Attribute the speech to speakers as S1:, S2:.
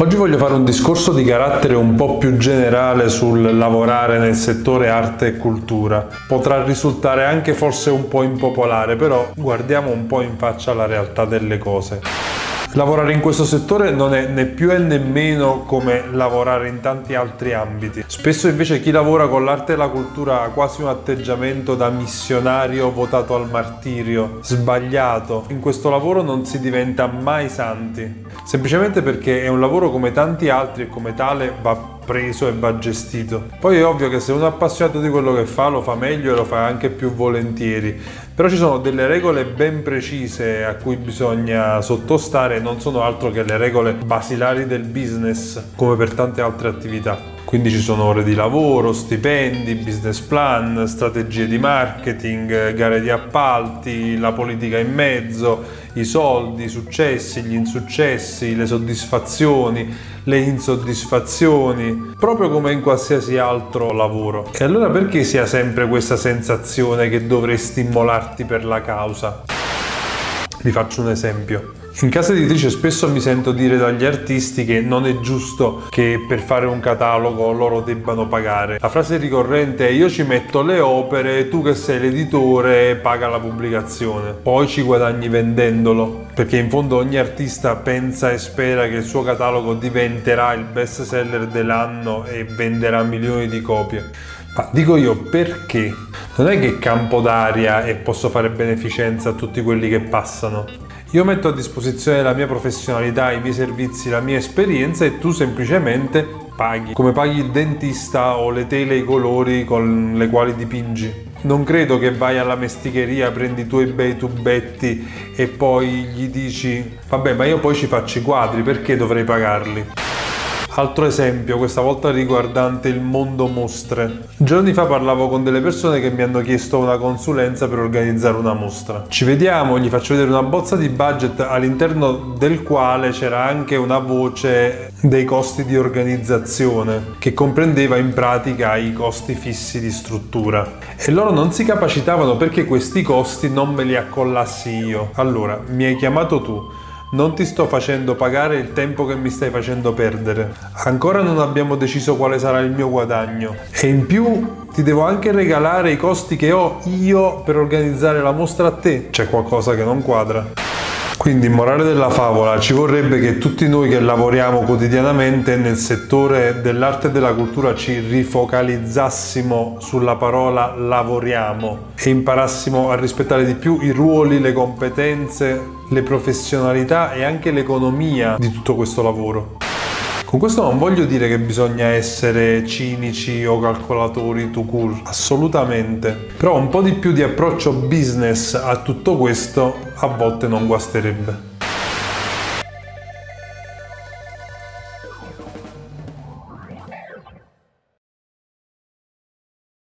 S1: Oggi voglio fare un discorso di carattere un po' più generale sul lavorare nel settore arte e cultura. Potrà risultare anche forse un po' impopolare, però guardiamo un po' in faccia la realtà delle cose. Lavorare in questo settore non è né più e nemmeno come lavorare in tanti altri ambiti. Spesso invece chi lavora con l'arte e la cultura ha quasi un atteggiamento da missionario votato al martirio, sbagliato. In questo lavoro non si diventa mai santi, semplicemente perché è un lavoro come tanti altri e come tale va preso e va gestito. Poi è ovvio che se uno è appassionato di quello che fa lo fa meglio e lo fa anche più volentieri, però ci sono delle regole ben precise a cui bisogna sottostare non sono altro che le regole basilari del business come per tante altre attività. Quindi ci sono ore di lavoro, stipendi, business plan, strategie di marketing, gare di appalti, la politica in mezzo, i soldi, i successi, gli insuccessi, le soddisfazioni, le insoddisfazioni, proprio come in qualsiasi altro lavoro. E allora perché si ha sempre questa sensazione che dovresti immolarti per la causa? Vi faccio un esempio. In casa editrice spesso mi sento dire dagli artisti che non è giusto che per fare un catalogo loro debbano pagare. La frase ricorrente è io ci metto le opere, tu che sei l'editore paga la pubblicazione, poi ci guadagni vendendolo, perché in fondo ogni artista pensa e spera che il suo catalogo diventerà il best seller dell'anno e venderà milioni di copie. Ma dico io perché? Non è che campo d'aria e posso fare beneficenza a tutti quelli che passano. Io metto a disposizione la mia professionalità, i miei servizi, la mia esperienza e tu semplicemente paghi, come paghi il dentista o le tele e i colori con le quali dipingi. Non credo che vai alla mesticheria, prendi i tuoi bei tubetti e poi gli dici vabbè ma io poi ci faccio i quadri, perché dovrei pagarli? Altro esempio, questa volta riguardante il mondo mostre. Giorni fa parlavo con delle persone che mi hanno chiesto una consulenza per organizzare una mostra. Ci vediamo, gli faccio vedere una bozza di budget all'interno del quale c'era anche una voce dei costi di organizzazione che comprendeva in pratica i costi fissi di struttura. E loro non si capacitavano perché questi costi non me li accollassi io. Allora, mi hai chiamato tu non ti sto facendo pagare il tempo che mi stai facendo perdere. Ancora non abbiamo deciso quale sarà il mio guadagno. E in più ti devo anche regalare i costi che ho io per organizzare la mostra a te. C'è qualcosa che non quadra. Quindi, morale della favola, ci vorrebbe che tutti noi che lavoriamo quotidianamente nel settore dell'arte e della cultura ci rifocalizzassimo sulla parola lavoriamo e imparassimo a rispettare di più i ruoli, le competenze, le professionalità e anche l'economia di tutto questo lavoro. Con questo non voglio dire che bisogna essere cinici o calcolatori to court, assolutamente. Però un po' di più di approccio business a tutto questo a volte non guasterebbe.